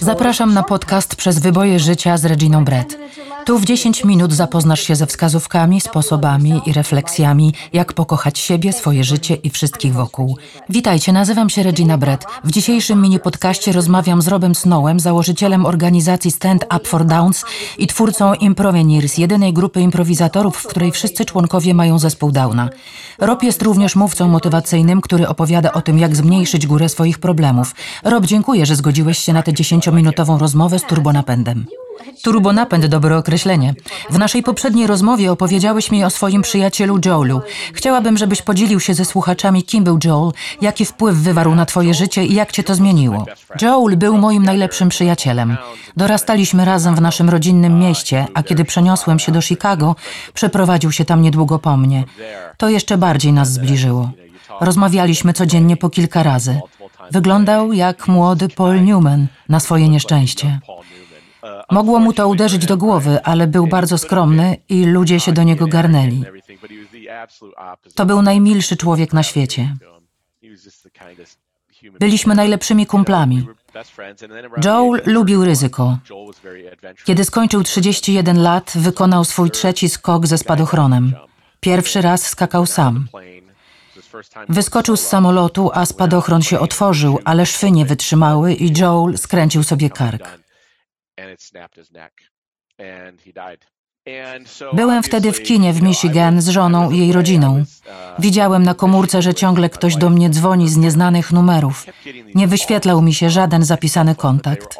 Zapraszam na podcast Przez wyboje życia z Reginą Brett. Tu w 10 minut zapoznasz się ze wskazówkami, sposobami i refleksjami, jak pokochać siebie, swoje życie i wszystkich wokół. Witajcie, nazywam się Regina Brett. W dzisiejszym mini podcaście rozmawiam z Robem Snowem, założycielem organizacji Stand Up for Downs i twórcą Improveneers, jedynej grupy improwizatorów, w której wszyscy członkowie mają zespół Downa. Rob jest również mówcą motywacyjnym, który opowiada o tym, jak zmniejszyć górę swoich problemów. Rob, dziękuję, że zgodziłeś się na tę 10-minutową rozmowę z turbonapędem. Turbonapęd, dobre określenie. W naszej poprzedniej rozmowie opowiedziałeś mi o swoim przyjacielu Joelu. Chciałabym, żebyś podzielił się ze słuchaczami, kim był Joel, jaki wpływ wywarł na twoje życie i jak cię to zmieniło. Joel był moim najlepszym przyjacielem. Dorastaliśmy razem w naszym rodzinnym mieście, a kiedy przeniosłem się do Chicago, przeprowadził się tam niedługo po mnie. To jeszcze bardziej nas zbliżyło. Rozmawialiśmy codziennie po kilka razy. Wyglądał jak młody Paul Newman na swoje nieszczęście. Mogło mu to uderzyć do głowy, ale był bardzo skromny i ludzie się do niego garnęli. To był najmilszy człowiek na świecie. Byliśmy najlepszymi kumplami. Joel lubił ryzyko. Kiedy skończył 31 lat, wykonał swój trzeci skok ze spadochronem. Pierwszy raz skakał sam. Wyskoczył z samolotu, a spadochron się otworzył, ale szwy nie wytrzymały i Joel skręcił sobie kark. Byłem wtedy w kinie w Michigan z żoną i jej rodziną. Widziałem na komórce, że ciągle ktoś do mnie dzwoni z nieznanych numerów. Nie wyświetlał mi się żaden zapisany kontakt.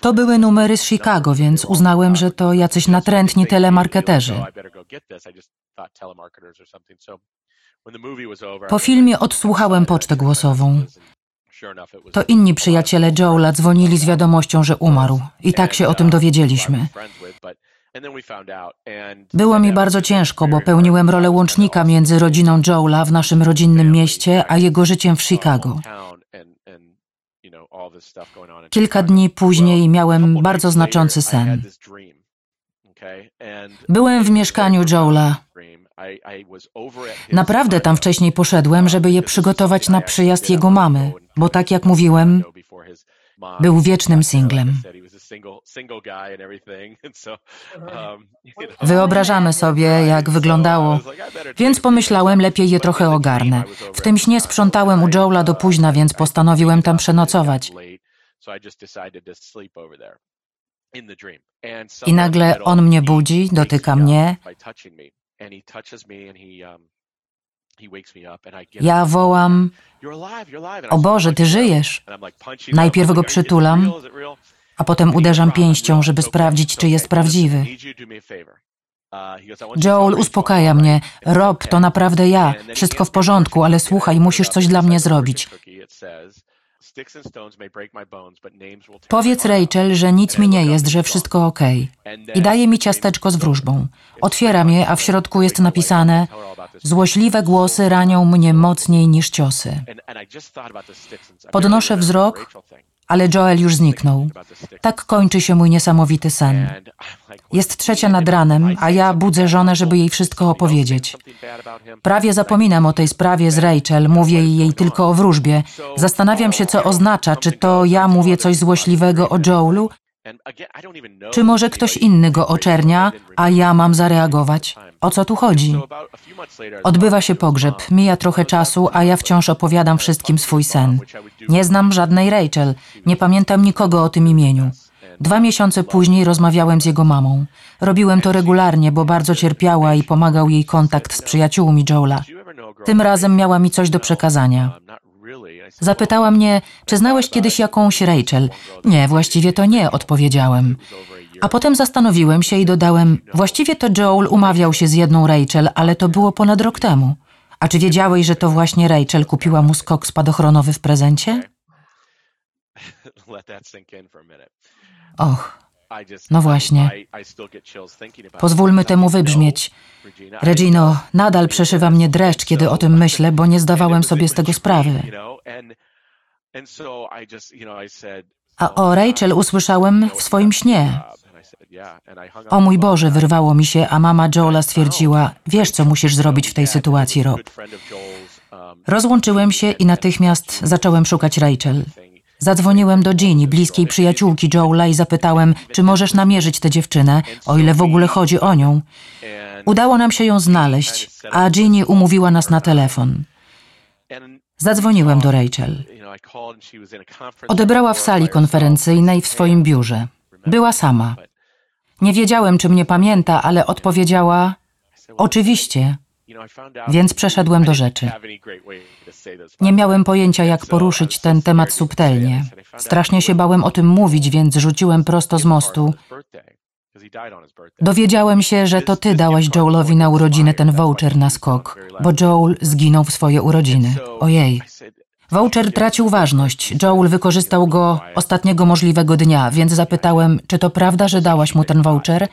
To były numery z Chicago, więc uznałem, że to jacyś natrętni telemarketerzy. Po filmie odsłuchałem pocztę głosową. To inni przyjaciele Joela dzwonili z wiadomością, że umarł. I tak się o tym dowiedzieliśmy. Było mi bardzo ciężko, bo pełniłem rolę łącznika między rodziną Joela w naszym rodzinnym mieście, a jego życiem w Chicago. Kilka dni później miałem bardzo znaczący sen. Byłem w mieszkaniu Joela. Naprawdę tam wcześniej poszedłem, żeby je przygotować na przyjazd jego mamy, bo tak jak mówiłem, był wiecznym singlem. Wyobrażamy sobie, jak wyglądało, więc pomyślałem, lepiej je trochę ogarnę. W tym śnie sprzątałem u Joela do późna, więc postanowiłem tam przenocować. I nagle on mnie budzi, dotyka mnie. Ja wołam: O Boże, ty żyjesz. Najpierw go przytulam, a potem uderzam pięścią, żeby sprawdzić, czy jest prawdziwy. Joel uspokaja mnie. Rob, to naprawdę ja. Wszystko w porządku, ale słuchaj, musisz coś dla mnie zrobić. Powiedz Rachel, że nic mi nie jest, że wszystko ok. I daje mi ciasteczko z wróżbą. Otwieram je, a w środku jest napisane Złośliwe głosy ranią mnie mocniej niż ciosy. Podnoszę wzrok, ale Joel już zniknął. Tak kończy się mój niesamowity sen. Jest trzecia nad ranem, a ja budzę żonę, żeby jej wszystko opowiedzieć. Prawie zapominam o tej sprawie z Rachel, mówię jej tylko o wróżbie. Zastanawiam się, co oznacza, czy to ja mówię coś złośliwego o Joelu, czy może ktoś inny go oczernia, a ja mam zareagować? O co tu chodzi? Odbywa się pogrzeb, mija trochę czasu, a ja wciąż opowiadam wszystkim swój sen. Nie znam żadnej Rachel, nie pamiętam nikogo o tym imieniu. Dwa miesiące później rozmawiałem z jego mamą. Robiłem to regularnie, bo bardzo cierpiała i pomagał jej kontakt z przyjaciółmi Joela. Tym razem miała mi coś do przekazania. Zapytała mnie, czy znałeś kiedyś jakąś Rachel? Nie, właściwie to nie, odpowiedziałem. A potem zastanowiłem się i dodałem, właściwie to Joel umawiał się z jedną Rachel, ale to było ponad rok temu. A czy wiedziałeś, że to właśnie Rachel kupiła mu skok spadochronowy w prezencie? Och, no właśnie. Pozwólmy temu wybrzmieć. Regino, nadal przeszywa mnie dreszcz, kiedy o tym myślę, bo nie zdawałem sobie z tego sprawy. A o Rachel usłyszałem w swoim śnie. O mój Boże, wyrwało mi się, a mama Joela stwierdziła, wiesz co musisz zrobić w tej sytuacji, Rob. Rozłączyłem się i natychmiast zacząłem szukać Rachel. Zadzwoniłem do Ginny, bliskiej przyjaciółki Joela i zapytałem, czy możesz namierzyć tę dziewczynę, o ile w ogóle chodzi o nią. Udało nam się ją znaleźć, a Ginny umówiła nas na telefon. Zadzwoniłem do Rachel. Odebrała w sali konferencyjnej w swoim biurze. Była sama. Nie wiedziałem, czy mnie pamięta, ale odpowiedziała: Oczywiście. Więc przeszedłem do rzeczy. Nie miałem pojęcia, jak poruszyć ten temat subtelnie. Strasznie się bałem o tym mówić, więc rzuciłem prosto z mostu. Dowiedziałem się, że to ty dałaś Joelowi na urodziny ten voucher na skok, bo Joel zginął w swoje urodziny. Ojej. Voucher tracił ważność. Joel wykorzystał go ostatniego możliwego dnia, więc zapytałem, czy to prawda, że dałaś mu ten voucher?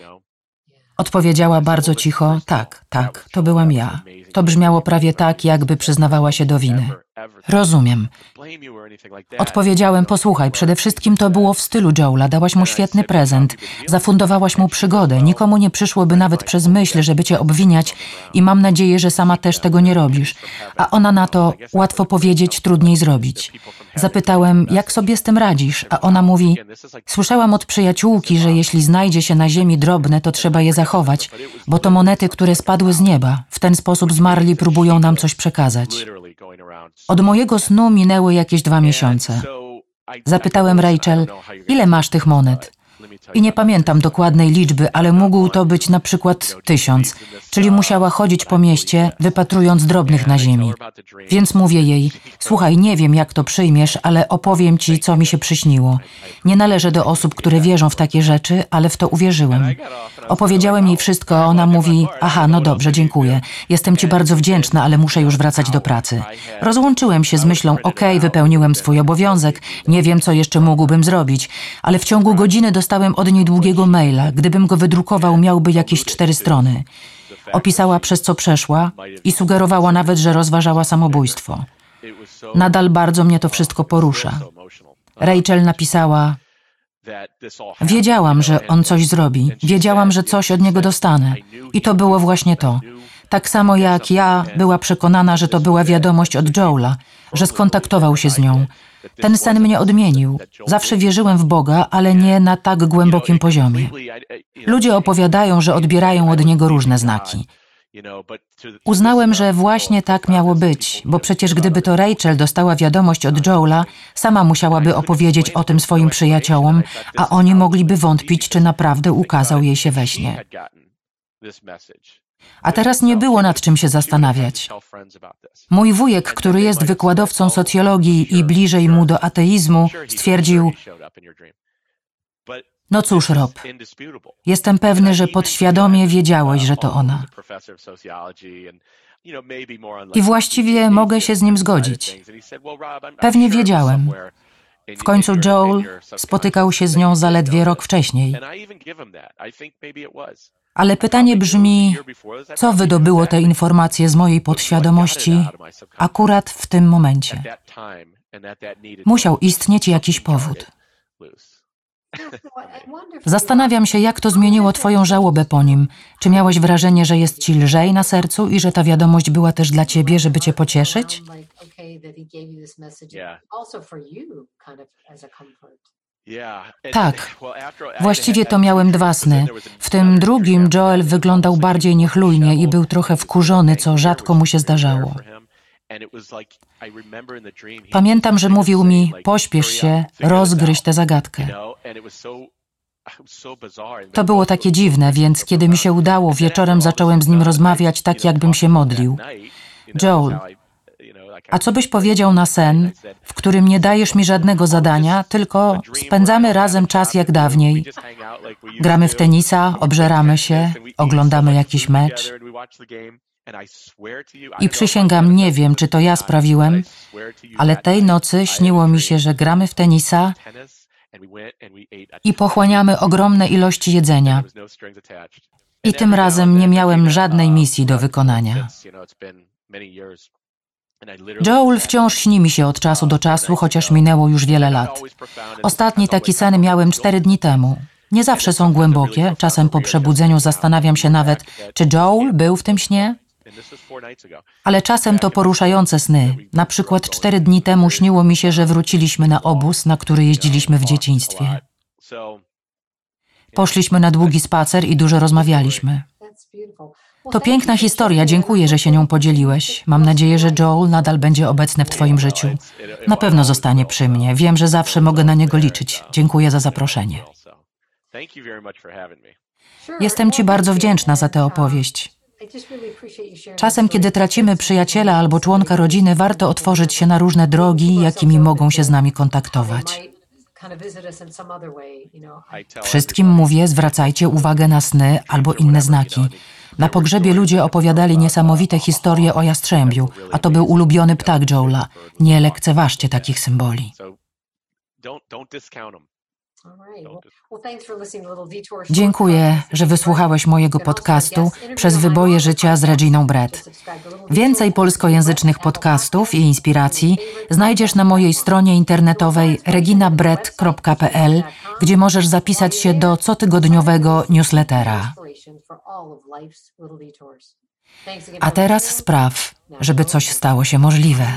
Odpowiedziała bardzo cicho: Tak, tak, to byłam ja. To brzmiało prawie tak, jakby przyznawała się do winy. Rozumiem. Odpowiedziałem: Posłuchaj, przede wszystkim to było w stylu Joela. Dałaś mu świetny prezent, zafundowałaś mu przygodę. Nikomu nie przyszłoby nawet przez myśl, żeby cię obwiniać, i mam nadzieję, że sama też tego nie robisz. A ona na to łatwo powiedzieć, trudniej zrobić. Zapytałem, jak sobie z tym radzisz, a ona mówi: Słyszałam od przyjaciółki, że jeśli znajdzie się na ziemi drobne, to trzeba je zachować, bo to monety, które spadły z nieba. W ten sposób zmarli próbują nam coś przekazać. Od mojego snu minęły jakieś dwa miesiące. Zapytałem Rachel, ile masz tych monet? I nie pamiętam dokładnej liczby, ale mógł to być na przykład tysiąc, czyli musiała chodzić po mieście, wypatrując drobnych na ziemi. Więc mówię jej, słuchaj, nie wiem jak to przyjmiesz, ale opowiem ci, co mi się przyśniło. Nie należę do osób, które wierzą w takie rzeczy, ale w to uwierzyłem. Opowiedziałem jej wszystko, a ona mówi, aha, no dobrze, dziękuję. Jestem ci bardzo wdzięczna, ale muszę już wracać do pracy. Rozłączyłem się z myślą, okay, wypełniłem swój obowiązek, nie wiem, co jeszcze mógłbym zrobić, ale w ciągu godziny dostałem od niej długiego maila. Gdybym go wydrukował, miałby jakieś cztery strony. Opisała, przez co przeszła i sugerowała nawet, że rozważała samobójstwo. Nadal bardzo mnie to wszystko porusza. Rachel napisała: Wiedziałam, że on coś zrobi. Wiedziałam, że coś od niego dostanę. I to było właśnie to. Tak samo jak ja była przekonana, że to była wiadomość od Joela, że skontaktował się z nią. Ten sen mnie odmienił. Zawsze wierzyłem w Boga, ale nie na tak głębokim poziomie. Ludzie opowiadają, że odbierają od niego różne znaki. Uznałem, że właśnie tak miało być, bo przecież gdyby to Rachel dostała wiadomość od Joela, sama musiałaby opowiedzieć o tym swoim przyjaciołom, a oni mogliby wątpić, czy naprawdę ukazał jej się we śnie. A teraz nie było nad czym się zastanawiać. Mój wujek, który jest wykładowcą socjologii i bliżej mu do ateizmu, stwierdził: No cóż, Rob, jestem pewny, że podświadomie wiedziałeś, że to ona. I właściwie mogę się z nim zgodzić. Pewnie wiedziałem. W końcu Joel spotykał się z nią zaledwie rok wcześniej. Ale pytanie brzmi, co wydobyło te informacje z mojej podświadomości akurat w tym momencie? Musiał istnieć jakiś powód. Zastanawiam się, jak to zmieniło Twoją żałobę po nim. Czy miałeś wrażenie, że jest Ci lżej na sercu i że ta wiadomość była też dla Ciebie, żeby Cię pocieszyć? Tak. Właściwie to miałem dwa sny. W tym drugim Joel wyglądał bardziej niechlujnie i był trochę wkurzony, co rzadko mu się zdarzało. Pamiętam, że mówił mi: pośpiesz się, rozgryź tę zagadkę. To było takie dziwne, więc kiedy mi się udało, wieczorem zacząłem z nim rozmawiać tak, jakbym się modlił. Joel, a co byś powiedział na sen, w którym nie dajesz mi żadnego zadania, tylko spędzamy razem czas jak dawniej? Gramy w tenisa, obżeramy się, oglądamy jakiś mecz. I przysięgam, nie wiem, czy to ja sprawiłem, ale tej nocy śniło mi się, że gramy w tenisa i pochłaniamy ogromne ilości jedzenia. I tym razem nie miałem żadnej misji do wykonania. Joel wciąż śni mi się od czasu do czasu, chociaż minęło już wiele lat. Ostatni taki sen miałem cztery dni temu. Nie zawsze są głębokie, czasem po przebudzeniu zastanawiam się nawet, czy Joel był w tym śnie? Ale czasem to poruszające sny. Na przykład cztery dni temu śniło mi się, że wróciliśmy na obóz, na który jeździliśmy w dzieciństwie. Poszliśmy na długi spacer i dużo rozmawialiśmy. To piękna historia, dziękuję, że się nią podzieliłeś. Mam nadzieję, że Joel nadal będzie obecny w Twoim życiu. Na pewno zostanie przy mnie. Wiem, że zawsze mogę na niego liczyć. Dziękuję za zaproszenie. Jestem Ci bardzo wdzięczna za tę opowieść. Czasem, kiedy tracimy przyjaciela albo członka rodziny, warto otworzyć się na różne drogi, jakimi mogą się z nami kontaktować. Wszystkim mówię, zwracajcie uwagę na sny albo inne znaki. Na pogrzebie ludzie opowiadali niesamowite historie o jastrzębiu, a to był ulubiony ptak Joela. Nie lekceważcie takich symboli. Dziękuję, że wysłuchałeś mojego podcastu przez wyboje życia z Reginą Brett. Więcej polskojęzycznych podcastów i inspiracji znajdziesz na mojej stronie internetowej reginabrett.pl, gdzie możesz zapisać się do cotygodniowego newslettera. A teraz spraw, żeby coś stało się możliwe.